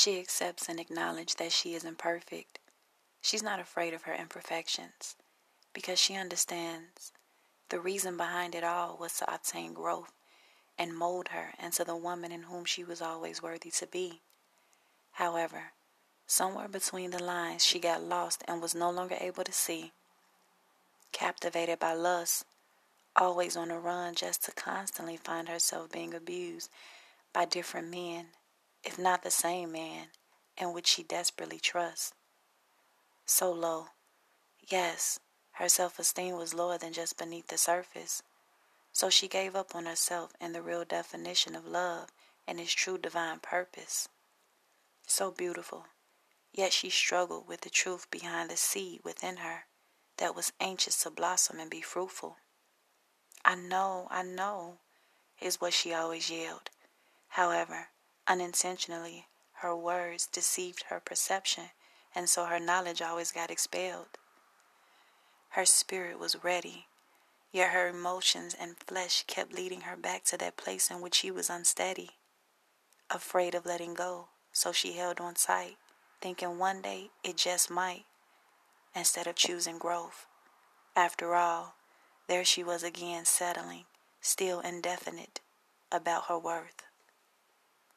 She accepts and acknowledges that she is imperfect. She's not afraid of her imperfections because she understands the reason behind it all was to obtain growth and mold her into the woman in whom she was always worthy to be. However, somewhere between the lines, she got lost and was no longer able to see. Captivated by lust, always on the run just to constantly find herself being abused by different men, if not the same man, in which she desperately trusts. So low. Yes, her self esteem was lower than just beneath the surface. So she gave up on herself and the real definition of love and its true divine purpose. So beautiful, yet she struggled with the truth behind the seed within her that was anxious to blossom and be fruitful. I know, I know, is what she always yelled. However, unintentionally, her words deceived her perception, and so her knowledge always got expelled. Her spirit was ready, yet her emotions and flesh kept leading her back to that place in which she was unsteady, afraid of letting go, so she held on tight, thinking one day it just might, instead of choosing growth. After all, there she was again settling, still indefinite about her worth.